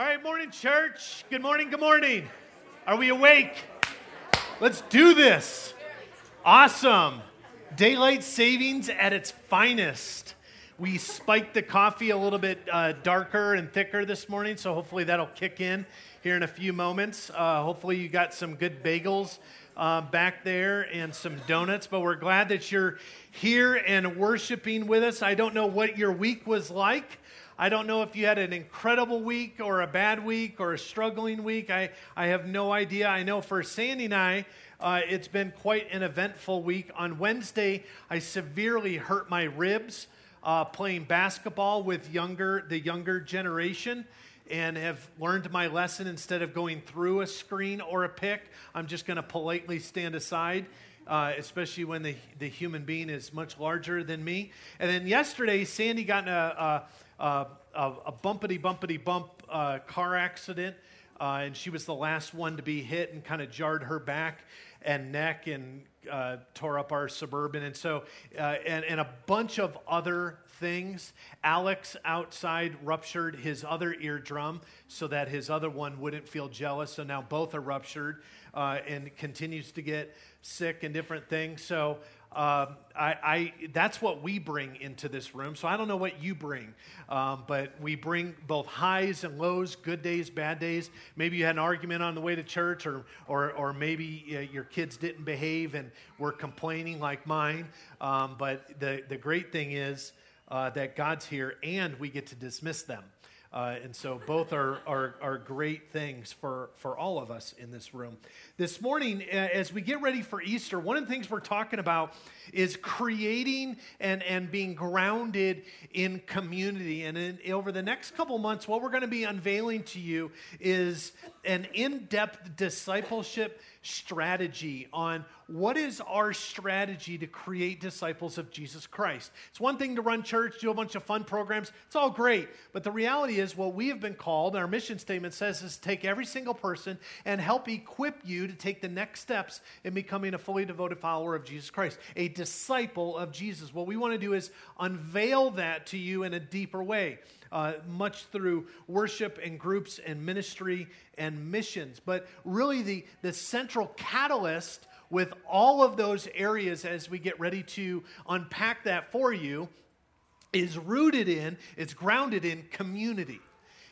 All right, morning, church. Good morning, good morning. Are we awake? Let's do this. Awesome. Daylight savings at its finest. We spiked the coffee a little bit uh, darker and thicker this morning, so hopefully that'll kick in here in a few moments. Uh, hopefully, you got some good bagels uh, back there and some donuts, but we're glad that you're here and worshiping with us. I don't know what your week was like. I don't know if you had an incredible week or a bad week or a struggling week. I, I have no idea. I know for Sandy and I, uh, it's been quite an eventful week. On Wednesday, I severely hurt my ribs uh, playing basketball with younger the younger generation and have learned my lesson instead of going through a screen or a pick i'm just going to politely stand aside uh, especially when the, the human being is much larger than me and then yesterday sandy got in a, a, a, a bumpity bumpity bump uh, car accident uh, and she was the last one to be hit and kind of jarred her back and neck and uh, tore up our suburban. And so uh, and, and a bunch of other things alex outside ruptured his other eardrum so that his other one wouldn't feel jealous so now both are ruptured uh, and continues to get sick and different things so um, I, I, that's what we bring into this room. So I don't know what you bring, um, but we bring both highs and lows, good days, bad days. Maybe you had an argument on the way to church, or, or, or maybe uh, your kids didn't behave and were complaining like mine. Um, but the, the great thing is uh, that God's here and we get to dismiss them. Uh, and so both are, are, are great things for, for all of us in this room. This morning, as we get ready for Easter, one of the things we're talking about is creating and, and being grounded in community. And in, over the next couple months, what we're going to be unveiling to you is an in depth discipleship strategy on what is our strategy to create disciples of Jesus Christ. It's one thing to run church, do a bunch of fun programs, it's all great. But the reality is, what we have been called, our mission statement says, is take every single person and help equip you to take the next steps in becoming a fully devoted follower of Jesus Christ, a disciple of Jesus. What we want to do is unveil that to you in a deeper way uh, much through worship and groups and ministry and missions. But really, the, the central catalyst with all of those areas as we get ready to unpack that for you is rooted in, it's grounded in community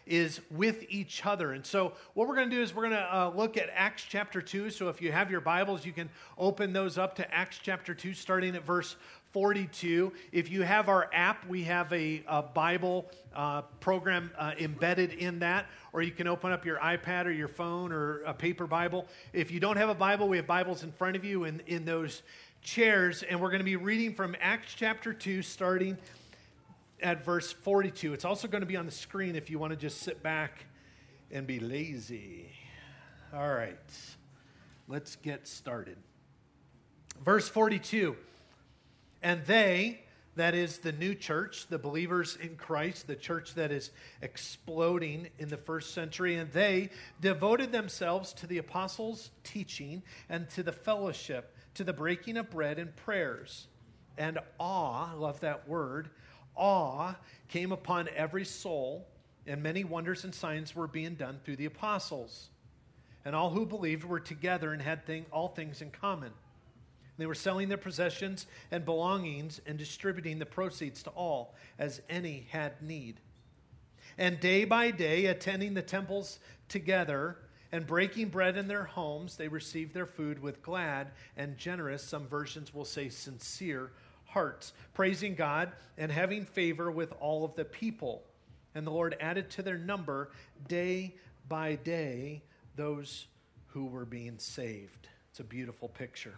is with each other. And so, what we're going to do is we're going to uh, look at Acts chapter 2. So, if you have your Bibles, you can open those up to Acts chapter 2, starting at verse 42. If you have our app, we have a, a Bible uh, program uh, embedded in that, or you can open up your iPad or your phone or a paper Bible. If you don't have a Bible, we have Bibles in front of you in, in those chairs, and we're going to be reading from Acts chapter 2, starting at verse 42. It's also going to be on the screen if you want to just sit back and be lazy. All right, let's get started. Verse 42. And they, that is the new church, the believers in Christ, the church that is exploding in the first century, and they devoted themselves to the apostles' teaching and to the fellowship, to the breaking of bread and prayers. And awe, love that word, awe came upon every soul, and many wonders and signs were being done through the apostles. And all who believed were together and had thing, all things in common. They were selling their possessions and belongings and distributing the proceeds to all as any had need. And day by day, attending the temples together and breaking bread in their homes, they received their food with glad and generous, some versions will say sincere hearts, praising God and having favor with all of the people. And the Lord added to their number day by day those who were being saved. It's a beautiful picture.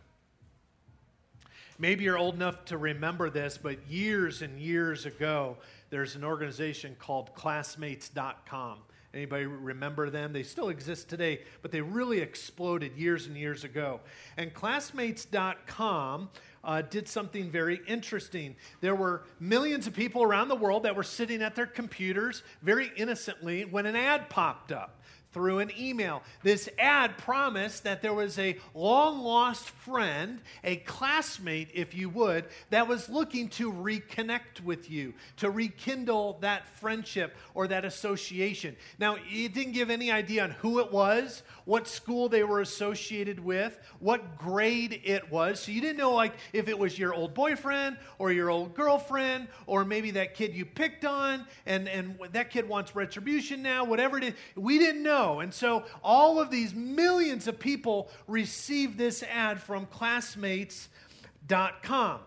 Maybe you're old enough to remember this, but years and years ago, there's an organization called classmates.com. Anybody remember them? They still exist today, but they really exploded years and years ago. And classmates.com uh, did something very interesting. There were millions of people around the world that were sitting at their computers very innocently when an ad popped up through an email. This ad promised that there was a long lost friend, a classmate, if you would, that was looking to reconnect with you, to rekindle that friendship or that association. Now, it didn't give any idea on who it was, what school they were associated with, what grade it was. So you didn't know, like, if it was your old boyfriend or your old girlfriend or maybe that kid you picked on and, and that kid wants retribution now, whatever it is. We didn't know know. And so all of these millions of people received this ad from classmates.com.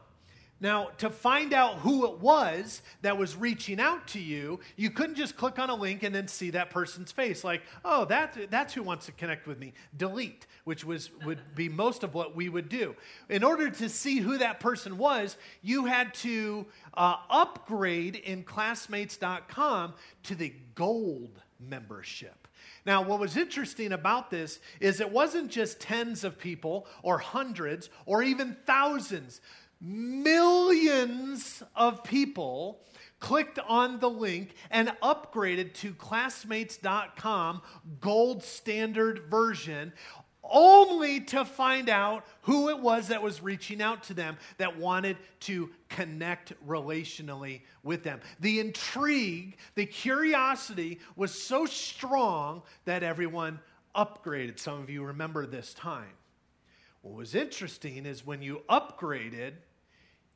Now, to find out who it was that was reaching out to you, you couldn't just click on a link and then see that person's face. Like, oh, that, that's who wants to connect with me. Delete, which was, would be most of what we would do. In order to see who that person was, you had to uh, upgrade in classmates.com to the gold membership. Now, what was interesting about this is it wasn't just tens of people or hundreds or even thousands. Millions of people clicked on the link and upgraded to classmates.com gold standard version only to find out who it was that was reaching out to them that wanted to connect relationally with them. The intrigue, the curiosity was so strong that everyone upgraded. Some of you remember this time. What was interesting is when you upgraded,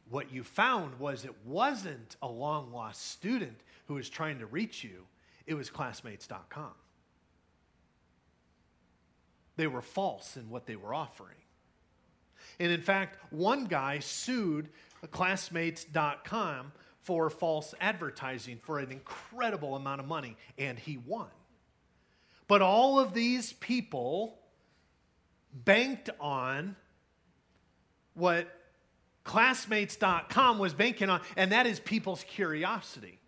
what you found was it wasn't a long lost student who was trying to reach you, it was classmates.com. They were false in what they were offering. And in fact, one guy sued classmates.com for false advertising for an incredible amount of money, and he won. But all of these people banked on what classmates.com was banking on, and that is people's curiosity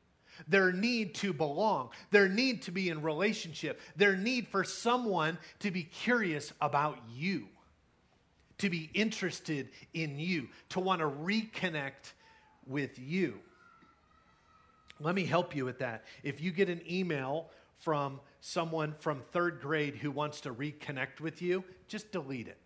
their need to belong, their need to be in relationship, their need for someone to be curious about you, to be interested in you, to want to reconnect with you. Let me help you with that. If you get an email from someone from third grade who wants to reconnect with you, just delete it.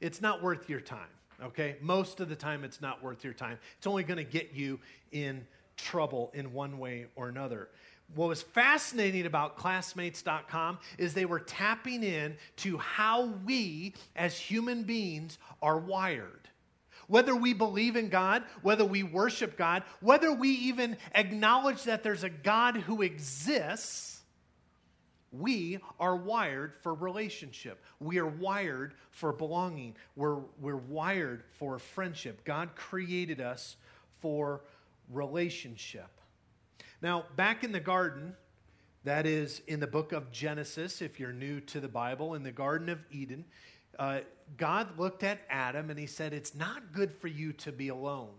It's not worth your time, okay? Most of the time, it's not worth your time. It's only going to get you in trouble in one way or another. What was fascinating about classmates.com is they were tapping in to how we as human beings are wired. Whether we believe in God, whether we worship God, whether we even acknowledge that there's a God who exists, we are wired for relationship. We are wired for belonging. We're, we're wired for friendship. God created us for relationship. Now, back in the garden, that is in the book of Genesis, if you're new to the Bible, in the Garden of Eden, uh, God looked at Adam and he said, It's not good for you to be alone.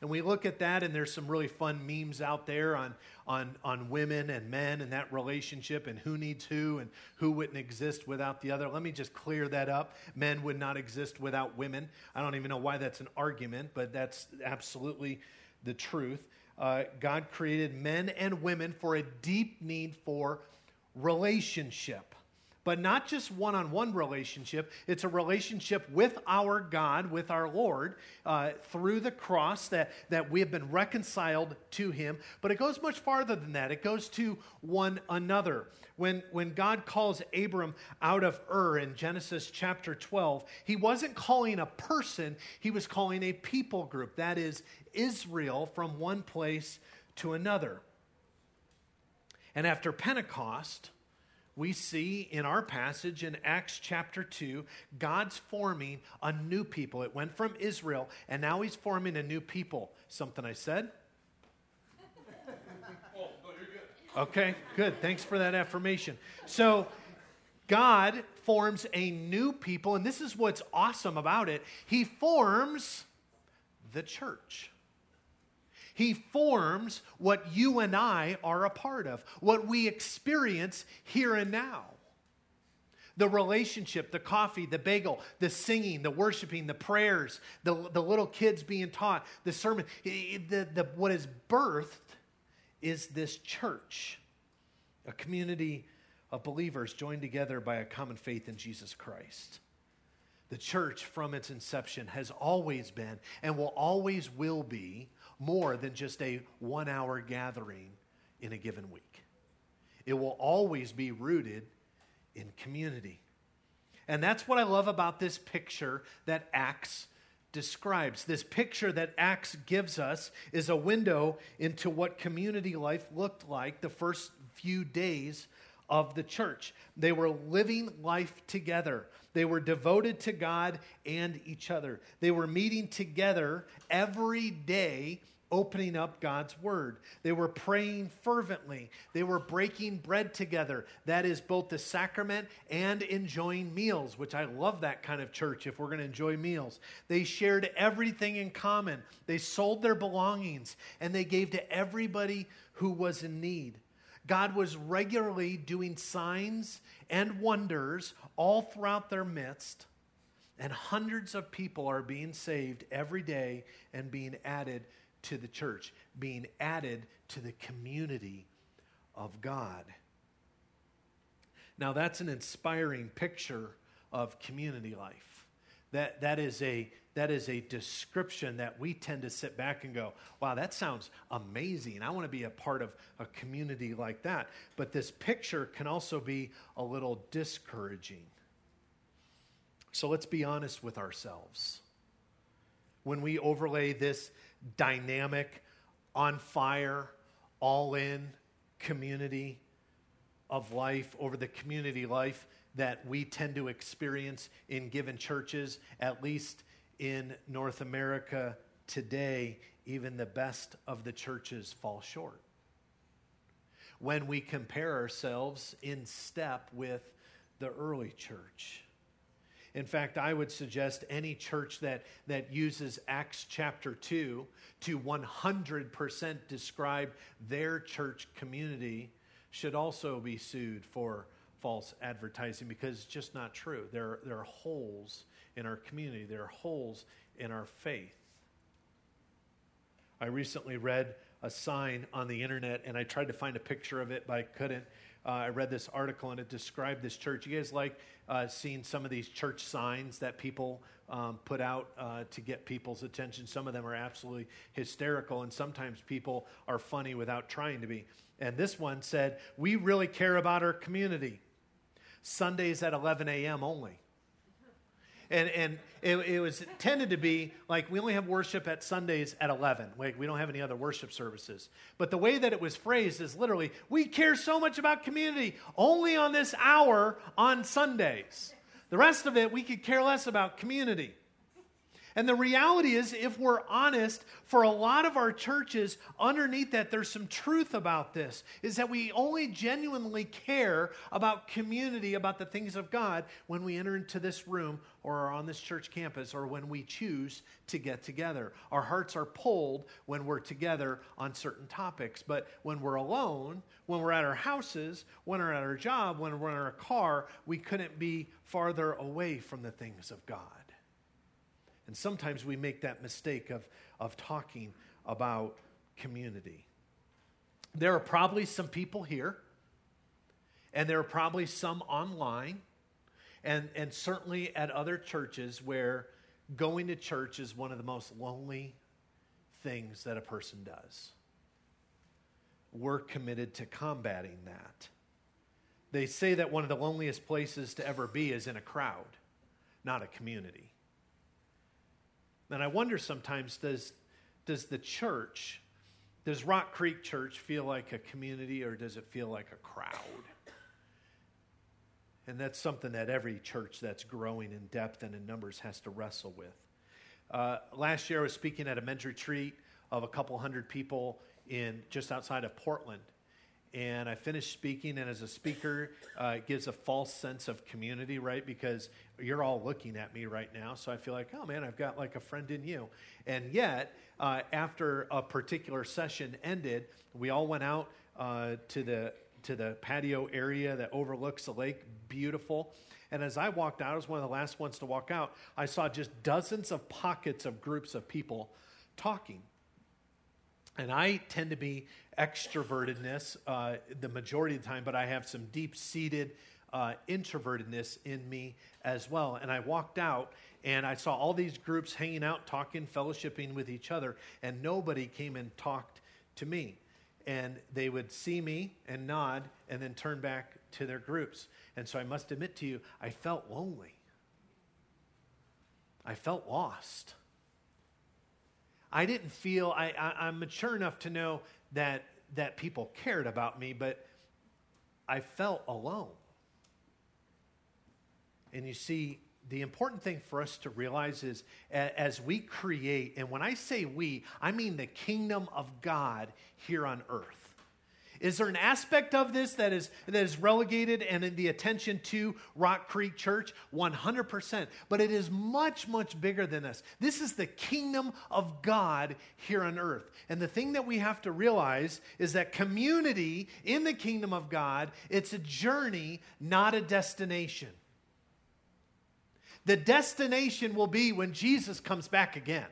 And we look at that, and there's some really fun memes out there on, on, on women and men and that relationship and who needs who and who wouldn't exist without the other. Let me just clear that up. Men would not exist without women. I don't even know why that's an argument, but that's absolutely the truth. Uh, God created men and women for a deep need for relationship. But not just one on one relationship, it's a relationship with our God, with our Lord, uh, through the cross that, that we have been reconciled to Him. But it goes much farther than that, it goes to one another when, when God calls Abram out of Ur in Genesis chapter 12, he wasn't calling a person, he was calling a people group. That is Israel from one place to another. And after Pentecost, we see in our passage in Acts chapter 2, God's forming a new people. It went from Israel, and now he's forming a new people. Something I said? Okay, good. Thanks for that affirmation. So, God forms a new people, and this is what's awesome about it. He forms the church. He forms what you and I are a part of, what we experience here and now. The relationship, the coffee, the bagel, the singing, the worshiping, the prayers, the, the little kids being taught, the sermon. The, the, what is birthed is this church, a community of believers joined together by a common faith in Jesus Christ. The church, from its inception, has always been and will always will be more than just a one hour gathering in a given week. It will always be rooted in community. And that's what I love about this picture that Acts describes. This picture that Acts gives us is a window into what community life looked like the first few days of the church. They were living life together. They were devoted to God and each other. They were meeting together every day opening up God's word. They were praying fervently. They were breaking bread together. That is both the sacrament and enjoying meals, which I love that kind of church if we're going to enjoy meals. They shared everything in common. They sold their belongings and they gave to everybody who was in need. God was regularly doing signs and wonders all throughout their midst. And hundreds of people are being saved every day and being added to the church, being added to the community of God. Now, that's an inspiring picture of community life. That, that, is a, that is a description that we tend to sit back and go, wow, that sounds amazing. I want to be a part of a community like that. But this picture can also be a little discouraging. So let's be honest with ourselves. When we overlay this dynamic, on fire, all in community of life over the community life that we tend to experience in given churches, at least in North America today, even the best of the churches fall short. When we compare ourselves in step with the early church. In fact, I would suggest any church that, that uses Acts chapter 2 to 100% describe their church community should also be sued for false advertising because it's just not true. There, there are holes in our community, there are holes in our faith. I recently read a sign on the internet and I tried to find a picture of it, but I couldn't. Uh, I read this article and it described this church. You guys like uh, seen some of these church signs that people um, put out uh, to get people's attention. Some of them are absolutely hysterical, and sometimes people are funny without trying to be. And this one said, We really care about our community. Sundays at 11 a.m. only. And, and it, it, was tended to be like we only have worship at Sundays at 11. Like we don't have any other worship services. But the way that it was phrased is literally, we care so much about community only on this hour on Sundays. The rest of it, we could care less about community. And the reality is, if we're honest, for a lot of our churches, underneath that, there's some truth about this is that we only genuinely care about community, about the things of God, when we enter into this room or are on this church campus or when we choose to get together. Our hearts are pulled when we're together on certain topics. But when we're alone, when we're at our houses, when we're at our job, when we're in our car, we couldn't be farther away from the things of God. And sometimes we make that mistake of, of talking about community. There are probably some people here, and there are probably some online, and, and certainly at other churches where going to church is one of the most lonely things that a person does. We're committed to combating that. They say that one of the loneliest places to ever be is in a crowd, not a community. And I wonder sometimes does, does the church, does Rock Creek Church feel like a community or does it feel like a crowd? And that's something that every church that's growing in depth and in numbers has to wrestle with. Uh, last year, I was speaking at a men's retreat of a couple hundred people in just outside of Portland and I finished speaking. And as a speaker, uh, it gives a false sense of community, right? Because you're all looking at me right now. So I feel like, oh man, I've got like a friend in you. And yet, uh, after a particular session ended, we all went out uh, to the to the patio area that overlooks the lake, beautiful. And as I walked out, I was one of the last ones to walk out. I saw just dozens of pockets of groups of people talking And I tend to be extrovertedness uh, the majority of the time, but I have some deep seated uh, introvertedness in me as well. And I walked out and I saw all these groups hanging out, talking, fellowshipping with each other, and nobody came and talked to me. And they would see me and nod and then turn back to their groups. And so I must admit to you, I felt lonely. I felt lost. I didn't feel, I, I, am mature enough to know that, that people cared about me, but I felt alone. And you see, the important thing for us to realize is as we create, and when I say we, I mean the kingdom of God here on earth. Is there an aspect of this that is, that is relegated and in the attention to Rock Creek Church? 100%. But it is much, much bigger than this. This is the kingdom of God here on earth. And the thing that we have to realize is that community in the kingdom of God, it's a journey, not a destination. The destination will be when Jesus comes back again.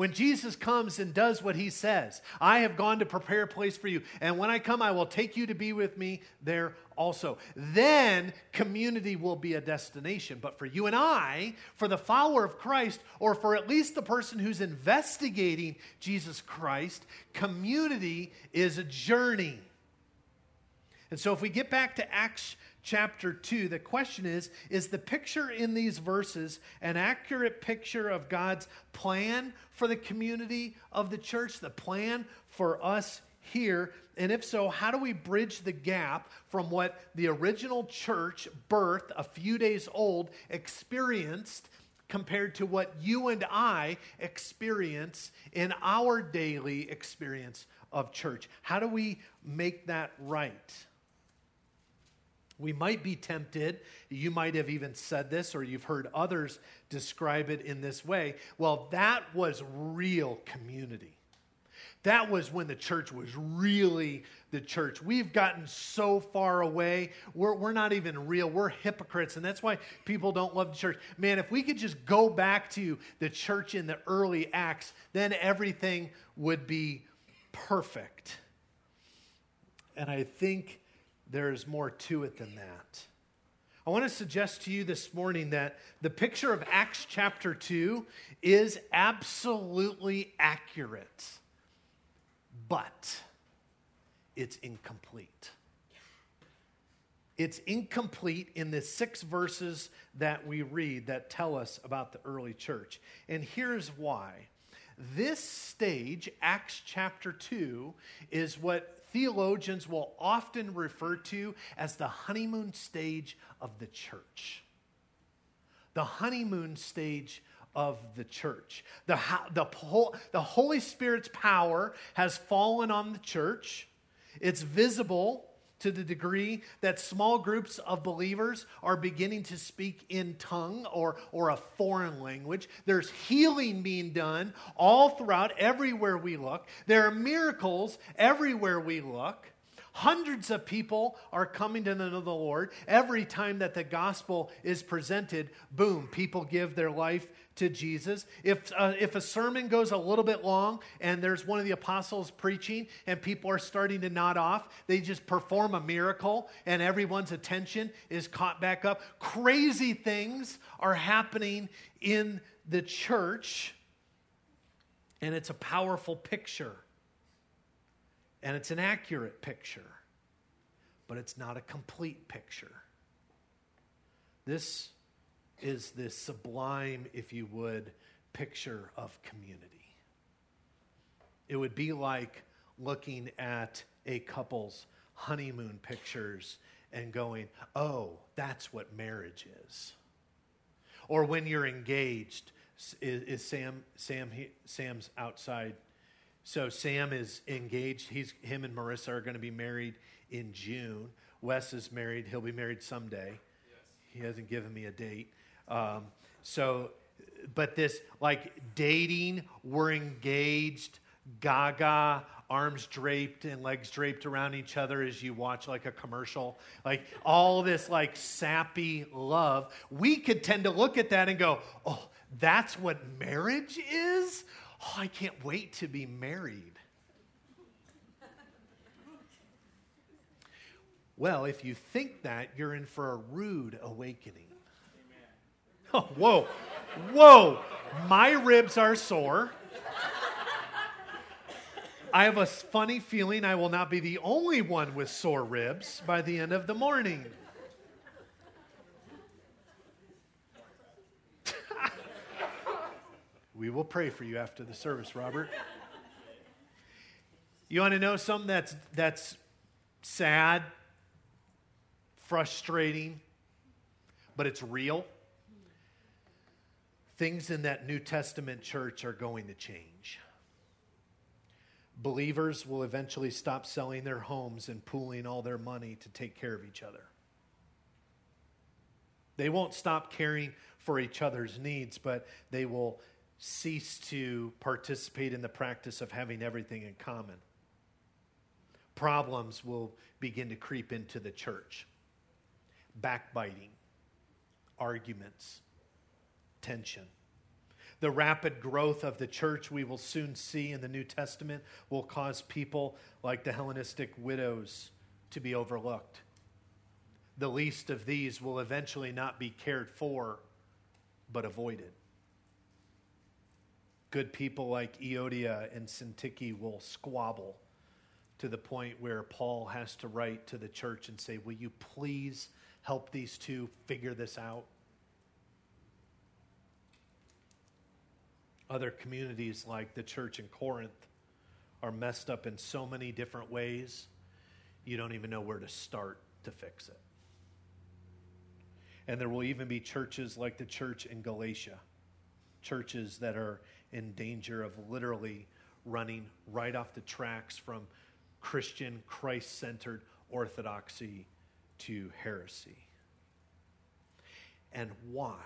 When Jesus comes and does what he says, I have gone to prepare a place for you, and when I come, I will take you to be with me there also. Then community will be a destination. But for you and I, for the follower of Christ, or for at least the person who's investigating Jesus Christ, community is a journey. And so if we get back to Acts chapter 2, the question is Is the picture in these verses an accurate picture of God's plan for the community of the church, the plan for us here? And if so, how do we bridge the gap from what the original church, birth, a few days old, experienced? Compared to what you and I experience in our daily experience of church. How do we make that right? We might be tempted, you might have even said this, or you've heard others describe it in this way. Well, that was real community. That was when the church was really the church. We've gotten so far away. We're, we're not even real. We're hypocrites. And that's why people don't love the church. Man, if we could just go back to the church in the early Acts, then everything would be perfect. And I think there's more to it than that. I want to suggest to you this morning that the picture of Acts chapter 2 is absolutely accurate, but it's incomplete. It's incomplete in the six verses that we read that tell us about the early church. And here's why. This stage, Acts chapter 2, is what theologians will often refer to as the honeymoon stage of the church. The honeymoon stage of the church. The, the, the Holy Spirit's power has fallen on the church. It's visible to the degree that small groups of believers are beginning to speak in tongue or, or a foreign language. There's healing being done all throughout, everywhere we look. There are miracles everywhere we look. Hundreds of people are coming to know the Lord. Every time that the gospel is presented, boom, people give their life to Jesus. If, uh, if a sermon goes a little bit long and there's one of the apostles preaching and people are starting to nod off, they just perform a miracle and everyone's attention is caught back up. Crazy things are happening in the church, and it's a powerful picture. And it's an accurate picture, but it's not a complete picture. This is this sublime, if you would, picture of community. It would be like looking at a couple's honeymoon pictures and going, oh, that's what marriage is. Or when you're engaged, is, is Sam, Sam, he, Sam's outside. So Sam is engaged. He's, him and Marissa are going to be married in June. Wes is married. He'll be married someday. Yes. He hasn't given me a date. Um, so, but this like dating, we're engaged, gaga, arms draped and legs draped around each other as you watch like a commercial, like all this like sappy love. We could tend to look at that and go, oh, that's what marriage is? Oh, I can't wait to be married. Well, if you think that, you're in for a rude awakening. Oh, whoa, whoa, my ribs are sore. I have a funny feeling I will not be the only one with sore ribs by the end of the morning. We will pray for you after the service, Robert. You want to know something that's, that's sad, frustrating, but it's real? Things in that New Testament church are going to change. Believers will eventually stop selling their homes and pooling all their money to take care of each other. They won't stop caring for each other's needs, but they will cease to participate in the practice of having everything in common. Problems will begin to creep into the church backbiting, arguments, tension. The rapid growth of the church we will soon see in the New Testament will cause people like the Hellenistic widows to be overlooked. The least of these will eventually not be cared for, but avoided. Good people like Euodia and Syntyche will squabble to the point where Paul has to write to the church and say, Will you please help these two figure this out? Other communities like the church in Corinth are messed up in so many different ways, you don't even know where to start to fix it. And there will even be churches like the church in Galatia, churches that are in danger of literally running right off the tracks from Christian, Christ centered orthodoxy to heresy. And why?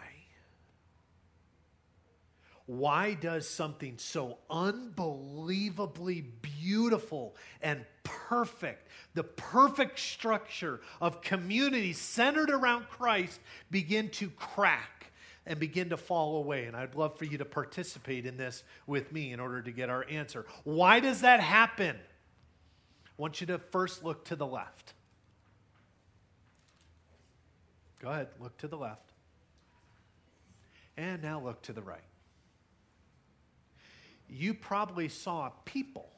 why does something so unbelievably beautiful and perfect, the perfect structure of community centered around Christ, begin to crack and begin to fall away? And I'd love for you to participate in this with me in order to get our answer. Why does that happen? I want you to first look to the left. Go ahead, look to the left. And now look to the right you probably saw people.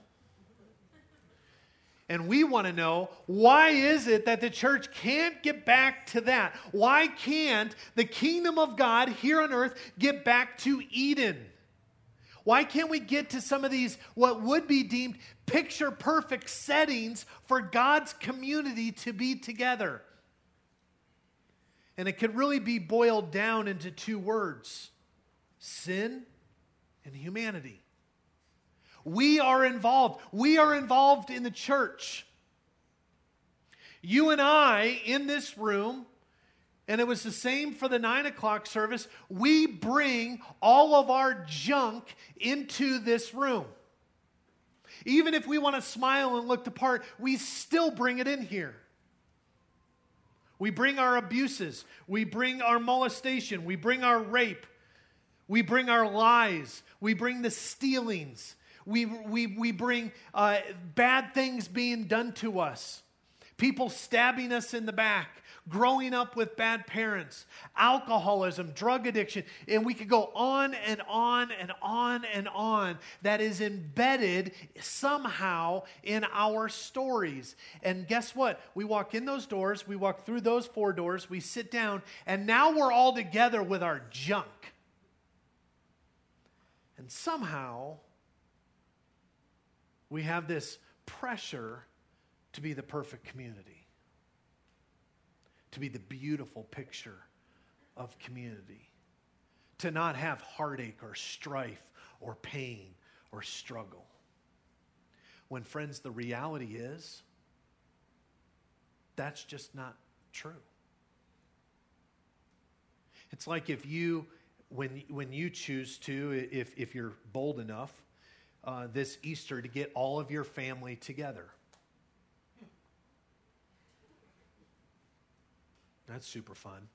And we want to know why is it that the church can't get back to that? Why can't the kingdom of God here on earth get back to Eden? Why can't we get to some of these, what would be deemed picture perfect settings for God's community to be together? And it could really be boiled down into two words sin and humanity. We are involved. We are involved in the church. You and I in this room, and it was the same for the nine o'clock service, we bring all of our junk into this room. Even if we want to smile and look the part, we still bring it in here. We bring our abuses, we bring our molestation, we bring our rape, we bring our lies, we bring the stealings, we, we, we bring uh, bad things being done to us, people stabbing us in the back, growing up with bad parents, alcoholism, drug addiction, and we could go on and on and on and on that is embedded somehow in our stories. And guess what? We walk in those doors, we walk through those four doors, we sit down, and now we're all together with our junk. And somehow, we have this pressure to be the perfect community, to be the beautiful picture of community, to not have heartache or strife or pain or struggle. When, friends, the reality is that's just not true. It's like if you, when, when you choose to, if, if you're bold enough, uh, this Easter to get all of your family together. That's super fun.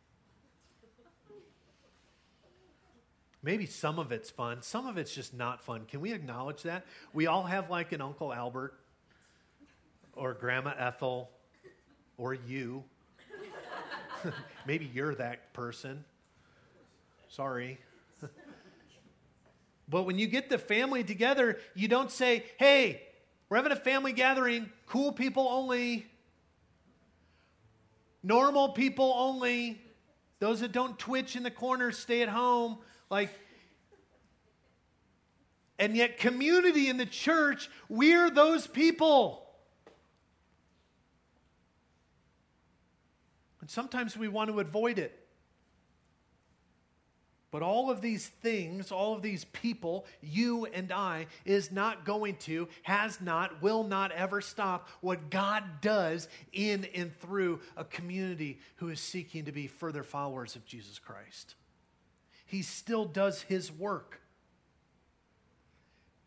Maybe some of it's fun, some of it's just not fun. Can we acknowledge that? We all have like an Uncle Albert or Grandma Ethel or you. Maybe you're that person. Sorry. But when you get the family together, you don't say, hey, we're having a family gathering, cool people only, normal people only, those that don't twitch in the corner stay at home. Like, and yet, community in the church, we're those people. And sometimes we want to avoid it. But all of these things, all of these people, you and I, is not going to, has not, will not ever stop what God does in and through a community who is seeking to be further followers of Jesus Christ. He still does his work.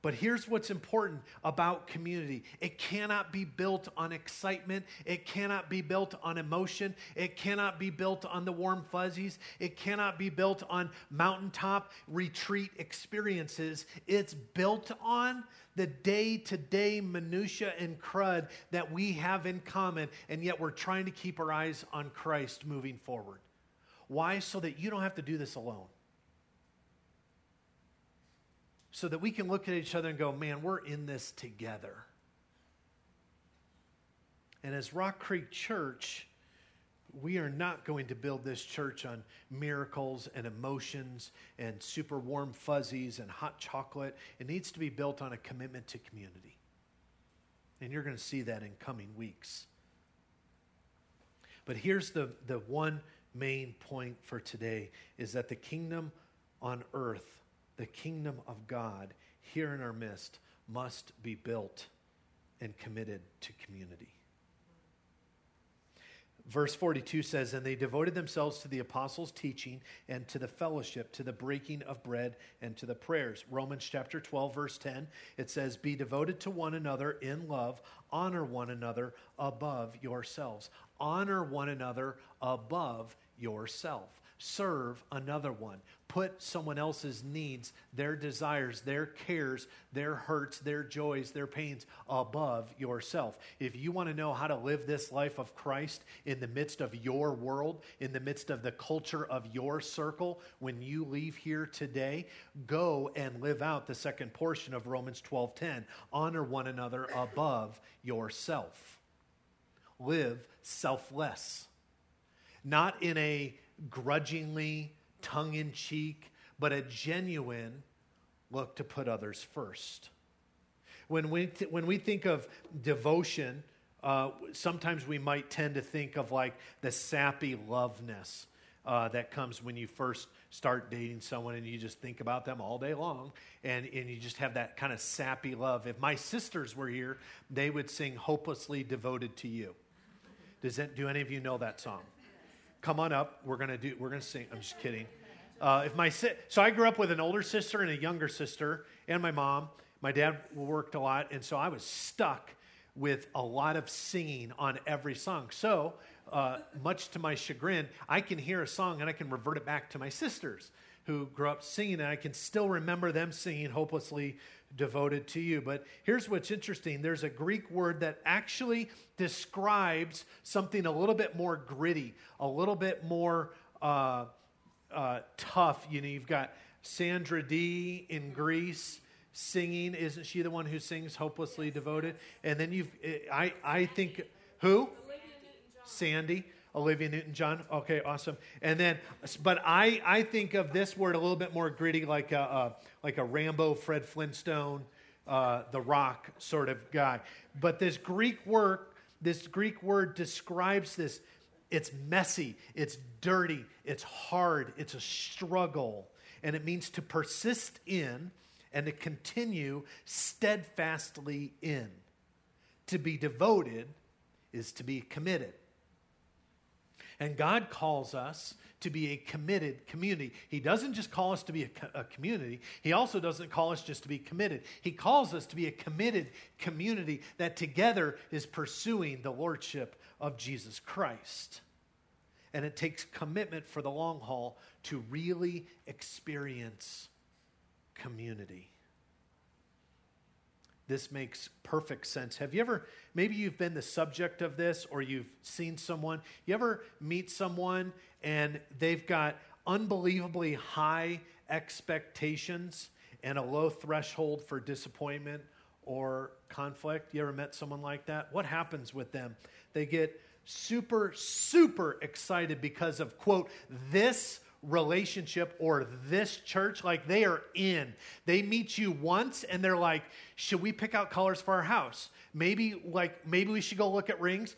But here's what's important about community it cannot be built on excitement, it cannot be built on emotion, it cannot be built on the warm fuzzies, it cannot be built on mountaintop retreat experiences. It's built on the day to day minutia and crud that we have in common, and yet we're trying to keep our eyes on Christ moving forward. Why? So that you don't have to do this alone so that we can look at each other and go, man, we're in this together. And as Rock Creek Church, we are not going to build this church on miracles and emotions and super warm fuzzies and hot chocolate. It needs to be built on a commitment to community. And you're going to see that in coming weeks. But here's the, the one main point for today is that the kingdom on earth the kingdom of God here in our midst must be built and committed to community. Verse 42 says, And they devoted themselves to the apostles' teaching and to the fellowship, to the breaking of bread, and to the prayers. Romans chapter 12, verse 10, it says, Be devoted to one another in love, honor one another above yourselves. Honor one another above yourself serve another one. Put someone else's needs, their desires, their cares, their hurts, their joys, their pains above yourself. If you want to know how to live this life of Christ in the midst of your world, in the midst of the culture of your circle, when you leave here today, go and live out the second portion of Romans 12:10. Honor one another above yourself. Live selfless. Not in a grudgingly, tongue in cheek, but a genuine look to put others first. When we, th- when we think of devotion, uh, sometimes we might tend to think of like the sappy loveness uh, that comes when you first start dating someone and you just think about them all day long and, and you just have that kind of sappy love. If my sisters were here, they would sing Hopelessly Devoted to You. Does that, do any of you know that song? Come on up. We're gonna do. We're gonna sing. I'm just kidding. Uh, if my si- so I grew up with an older sister and a younger sister, and my mom. My dad worked a lot, and so I was stuck with a lot of singing on every song. So, uh, much to my chagrin, I can hear a song and I can revert it back to my sisters who grew up singing, and I can still remember them singing hopelessly devoted to you. But here's what's interesting there's a Greek word that actually describes something a little bit more gritty, a little bit more uh, uh, tough. You know, you've got Sandra Dee in Grease singing. Isn't she the one who sings hopelessly devoted? And then you've, I, I think, who? Sandy. Olivia Newton John. Okay, awesome. And then, but I, I think of this word a little bit more gritty, like a, a like a Rambo, Fred Flintstone, uh, The Rock sort of guy. But this Greek word, this Greek word describes this. It's messy, it's dirty, it's hard, it's a struggle, and it means to persist in and to continue steadfastly in. To be devoted is to be committed. And God calls us to be a committed community. He doesn't just call us to be a, a, community, He also doesn't call us just to be committed. He calls us to be a committed community that together is pursuing the Lordship of Jesus Christ. And it takes commitment for the long haul to really experience community. This makes perfect sense. Have you ever, maybe you've been the subject of this or you've seen someone, you ever meet someone and they've got unbelievably high expectations and a low threshold for disappointment or conflict? You ever met someone like that? What happens with them? They get super, super excited because of, quote, this relationship or this church, like they are in. They meet you once and they're like, should we pick out colors for our house? Maybe like maybe we should go look at rings.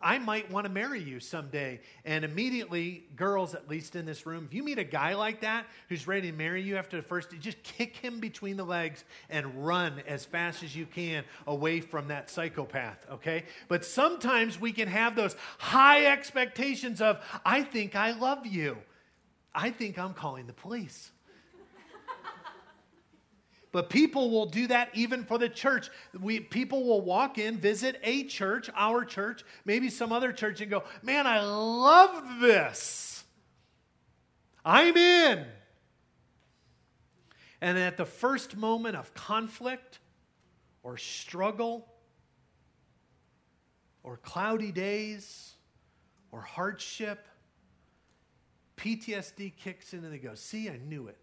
I might want to marry you someday. And immediately, girls, at least in this room, if you meet a guy like that who's ready to marry you after the first, just kick him between the legs and run as fast as you can away from that psychopath, okay? But sometimes we can have those high expectations of, I think I love you. I think I'm calling the police. But people will do that even for the church. We, people will walk in, visit a church, our church, maybe some other church, and go, Man, I love this. I'm in. And at the first moment of conflict or struggle or cloudy days or hardship, PTSD kicks in and they go, See, I knew it.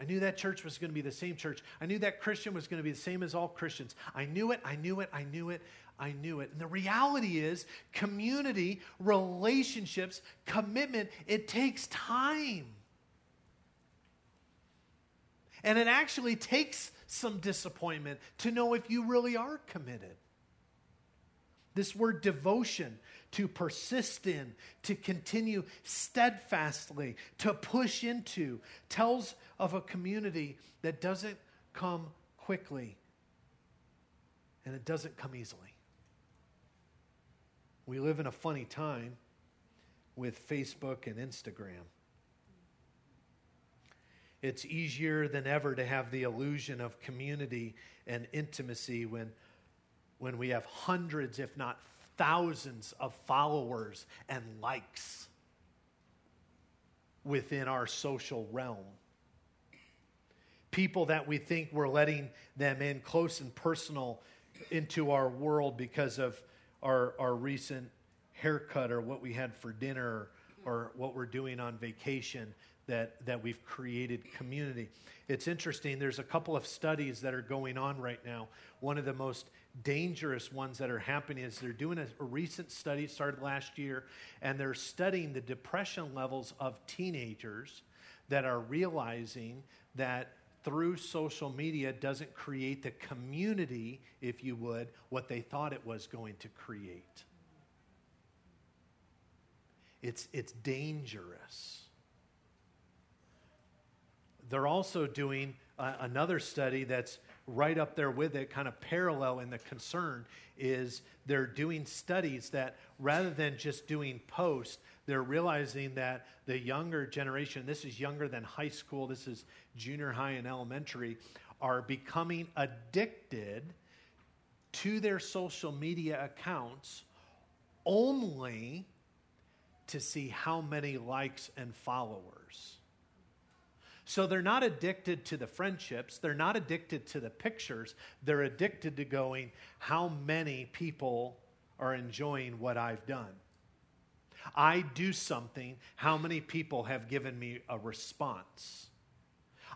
I knew that church was going to be the same church. I knew that Christian was going to be the same as all Christians. I knew it, I knew it, I knew it, I knew it. And the reality is, community, relationships, commitment, it takes time. And it actually takes some disappointment to know if you really are committed. This word devotion, to persist in, to continue steadfastly, to push into, tells of a community that doesn't come quickly and it doesn't come easily. We live in a funny time with Facebook and Instagram. It's easier than ever to have the illusion of community and intimacy when, when we have hundreds, if not thousands of followers and likes within our social realm. People that we think we're letting them in close and personal into our world because of our, our recent haircut or what we had for dinner or what we're doing on vacation that, that we've created community. It's interesting, there's a couple of studies that are going on right now. One of the most dangerous ones that are happening is they're doing a, a, recent study started last year and they're studying the depression levels of teenagers that are realizing that through social media doesn't create the community if you would what they thought it was going to create. It's it's dangerous. They're also doing uh, another study that's right up there with it, kind of parallel in the concern, is they're doing studies that rather than just doing posts, they're realizing that the younger generation, this is younger than high school, this is junior high and elementary, are becoming addicted to their social media accounts only to see how many likes and followers. So they're not addicted to the friendships, they're not addicted to the pictures, they're addicted to going, how many people are enjoying what I've done? I do something, how many people have given me a response?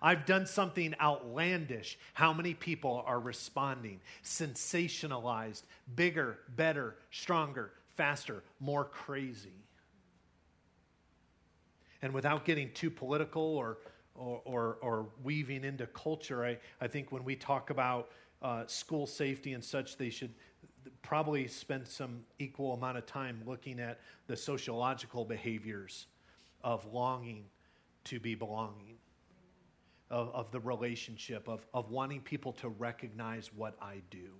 I've done something outlandish. How many people are responding? Sensationalized, bigger, better, stronger, faster, more crazy. And without getting too political or or, or, or weaving into culture. I, I think when we talk about uh, school safety and such, they should probably spend some equal amount of time looking at the sociological behaviors of longing to be belonging, of, of the relationship, of, of wanting people to recognize what I do,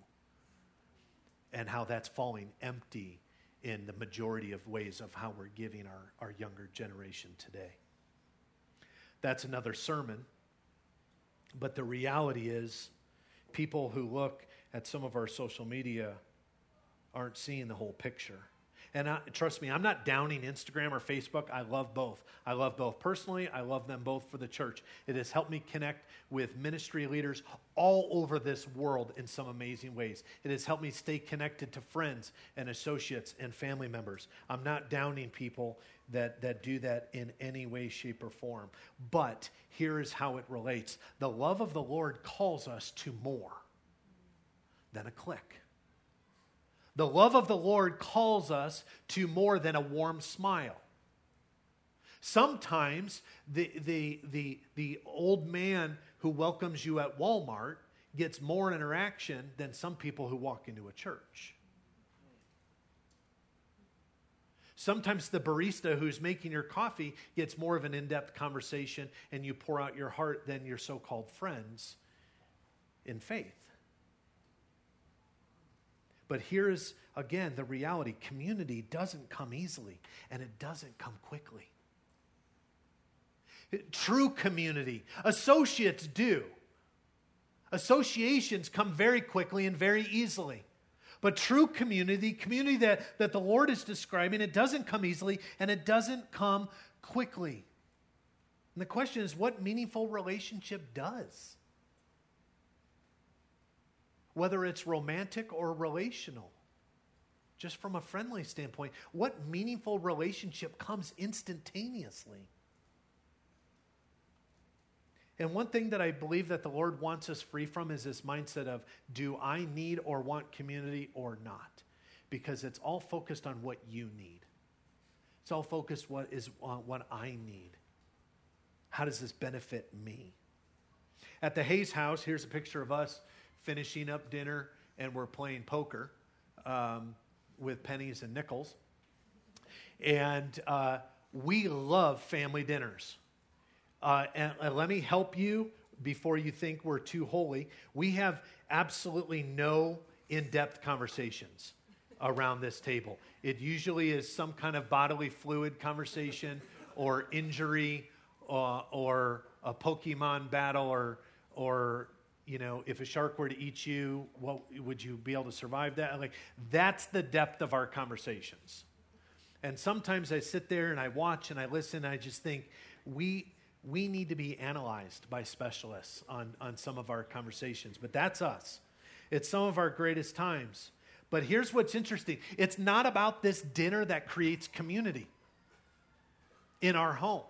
and how that's falling empty in the majority of ways of how we're giving our, our younger generation today that's another sermon. But the reality is, people who look at some of our social media aren't seeing the whole picture. And I, trust me, I'm not downing Instagram or Facebook. I love both. I love both personally. I love them both for the church. It has helped me connect with ministry leaders all over this world in some amazing ways. It has helped me stay connected to friends and associates and family members. I'm not downing people that, that do that in any way, shape, or form. But here is how it relates the love of the Lord calls us to more than a click. The love of the Lord calls us to more than a warm smile. Sometimes the, the, the, the old man who welcomes you at Walmart gets more interaction than some people who walk into a church. Sometimes the barista who's making your coffee gets more of an in depth conversation and you pour out your heart than your so called friends in faith. But here's again the reality community doesn't come easily and it doesn't come quickly. True community, associates do. Associations come very quickly and very easily. But true community, community that, that the Lord is describing, it doesn't come easily and it doesn't come quickly. And the question is what meaningful relationship does? Whether it's romantic or relational, just from a friendly standpoint, what meaningful relationship comes instantaneously? And one thing that I believe that the Lord wants us free from is this mindset of do I need or want community or not? Because it's all focused on what you need. It's all focused what is on what I need. How does this benefit me? At the Hayes house, here's a picture of us finishing up dinner and we're playing poker um, with pennies and nickels. And uh, we love family dinners. Uh, and, and let me help you before you think we're too holy. We have absolutely no in depth conversations around this table. It usually is some kind of bodily fluid conversation or injury uh, or a Pokemon battle or, or you know, if a shark were to eat you, what would you be able to survive that? Like that's the depth of our conversations. And sometimes I sit there and I watch and I listen and I just think we we need to be analyzed by specialists on, on some of our conversations. But that's us. It's some of our greatest times. But here's what's interesting it's not about this dinner that creates community in our home,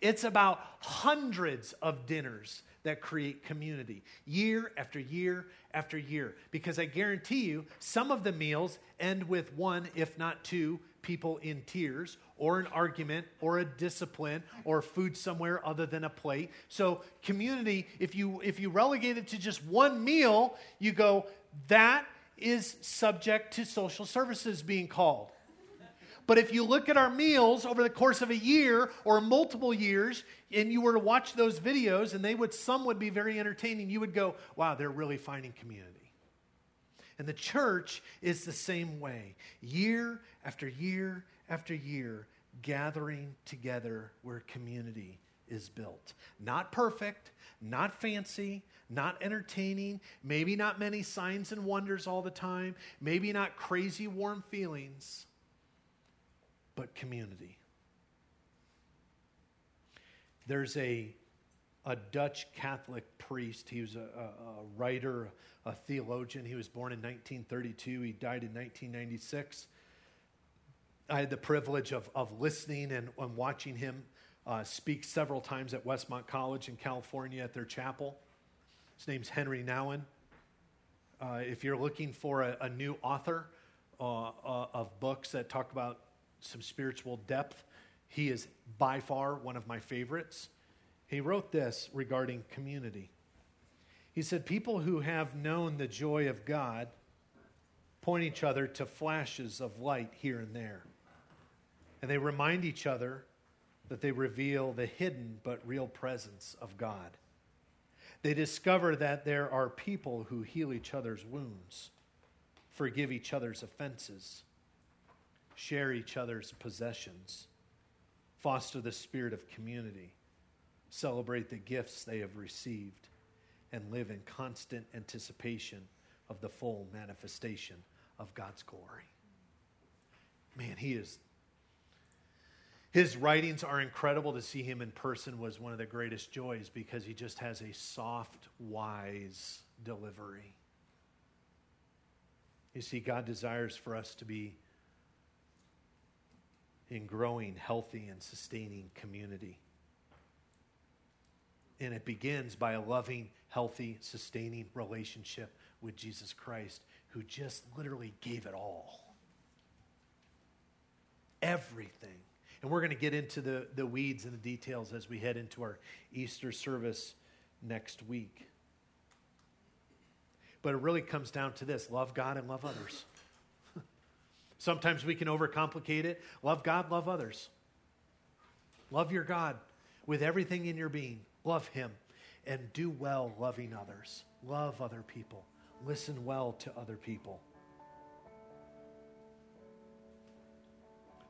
it's about hundreds of dinners that create community year after year after year. Because I guarantee you, some of the meals end with one, if not two, people in tears, or an argument, or a discipline, or food somewhere other than a plate. So, community, if you if you relegate it to just one meal, you go, that is subject to social services being called. But if you look at our meals over the course of a year or multiple years, and you were to watch those videos, and they would some would be very entertaining, you would go, wow, they're really finding community. And the church is the same way. Year after year after year, gathering together where community is built. Not perfect, not fancy, not entertaining, maybe not many signs and wonders all the time, maybe not crazy warm feelings, but community. There's a, a Dutch Catholic priest. He was a, a, a writer, a theologian. He was born in 1932, he died in 1996. I had the privilege of, of listening and, and watching him uh, speak several times at Westmont College in California at their chapel. His name's Henri Nouwen. Uh, if you're looking for a, a new author uh, uh of books that talk about some spiritual depth, he is by far one of my favorites. He wrote this regarding community. He said, People who have known the joy of God point each other to flashes of light here and there. And they remind each other that they reveal the hidden but real presence of God. They discover that there are people who heal each other's wounds, forgive each other's offenses, share each other's possessions, foster the spirit of community, celebrate the gifts they have received, and live in constant anticipation of the full manifestation of God's glory. man, he is. His writings are incredible. To see him in person was one of the greatest joys because he just has a soft, wise delivery. You see, God desires for us to be in growing, healthy, and sustaining community. And it begins by a loving, healthy, sustaining relationship with Jesus Christ, who just literally gave it all. Everything. And we're going to get into the, the weeds and the details as we head into our Easter service next week. But it really comes down to this love God and love others. Sometimes we can overcomplicate it. Love God, love others. Love your God with everything in your being. Love Him. And do well loving others. Love other people. Listen well to other people.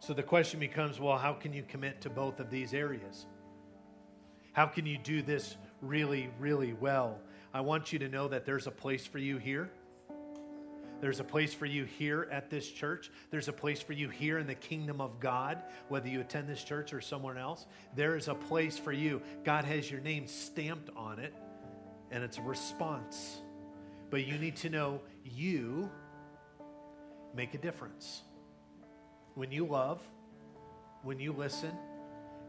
So the question becomes well, how can you commit to both of these areas? How can you do this really, really well? I want you to know that there's a place for you here. There's a place for you here at this church. There's a place for you here in the kingdom of God, whether you attend this church or somewhere else. There is a place for you. God has your name stamped on it, and it's a response. But you need to know you make a difference. When you love, when you listen,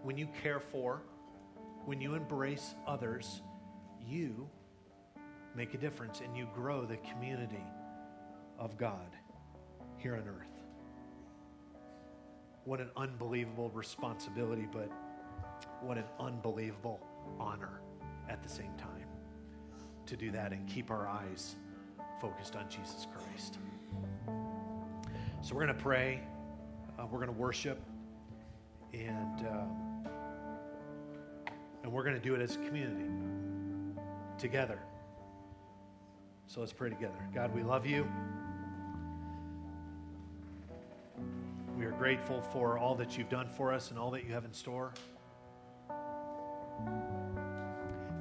when you care for, when you embrace others, you make a difference and you grow the community of God here on earth. What an unbelievable responsibility, but what an unbelievable honor at the same time to do that and keep our eyes focused on Jesus Christ. So we're going to pray, uh, we're going to worship, and uh, and we're going to do it as a community together. So let's pray together. God, we love you. Grateful for all that you've done for us and all that you have in store.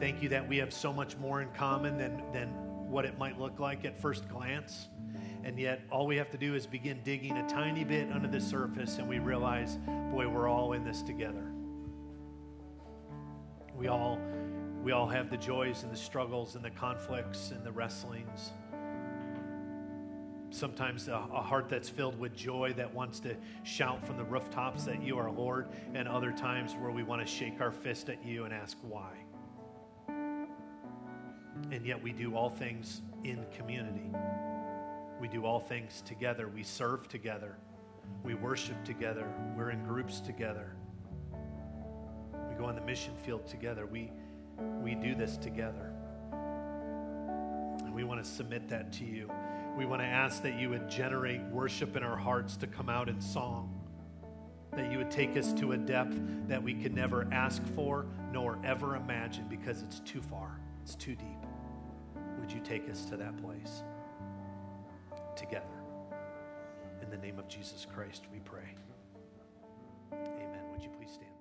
Thank you that we have so much more in common than, than what it might look like at first glance. And yet, all we have to do is begin digging a tiny bit under the surface, and we realize, boy, we're all in this together. We all, we all have the joys and the struggles and the conflicts and the wrestlings. Sometimes a, a heart that's filled with joy that wants to shout from the rooftops that you are Lord, and other times where we want to shake our fist at you and ask why and yet we do all things in community. We do all things together. We serve together. We worship together. We're in groups together. We go on the mission field together. We, we do this together. And we want to submit that to you. We want to ask that you would generate worship in our hearts to come out in song, that you would take us to a depth that we could never ask for nor ever imagine because it's too far, it's too deep. Would you take us to that place together? In the name of Jesus Christ, we pray. Amen. Would you please stand?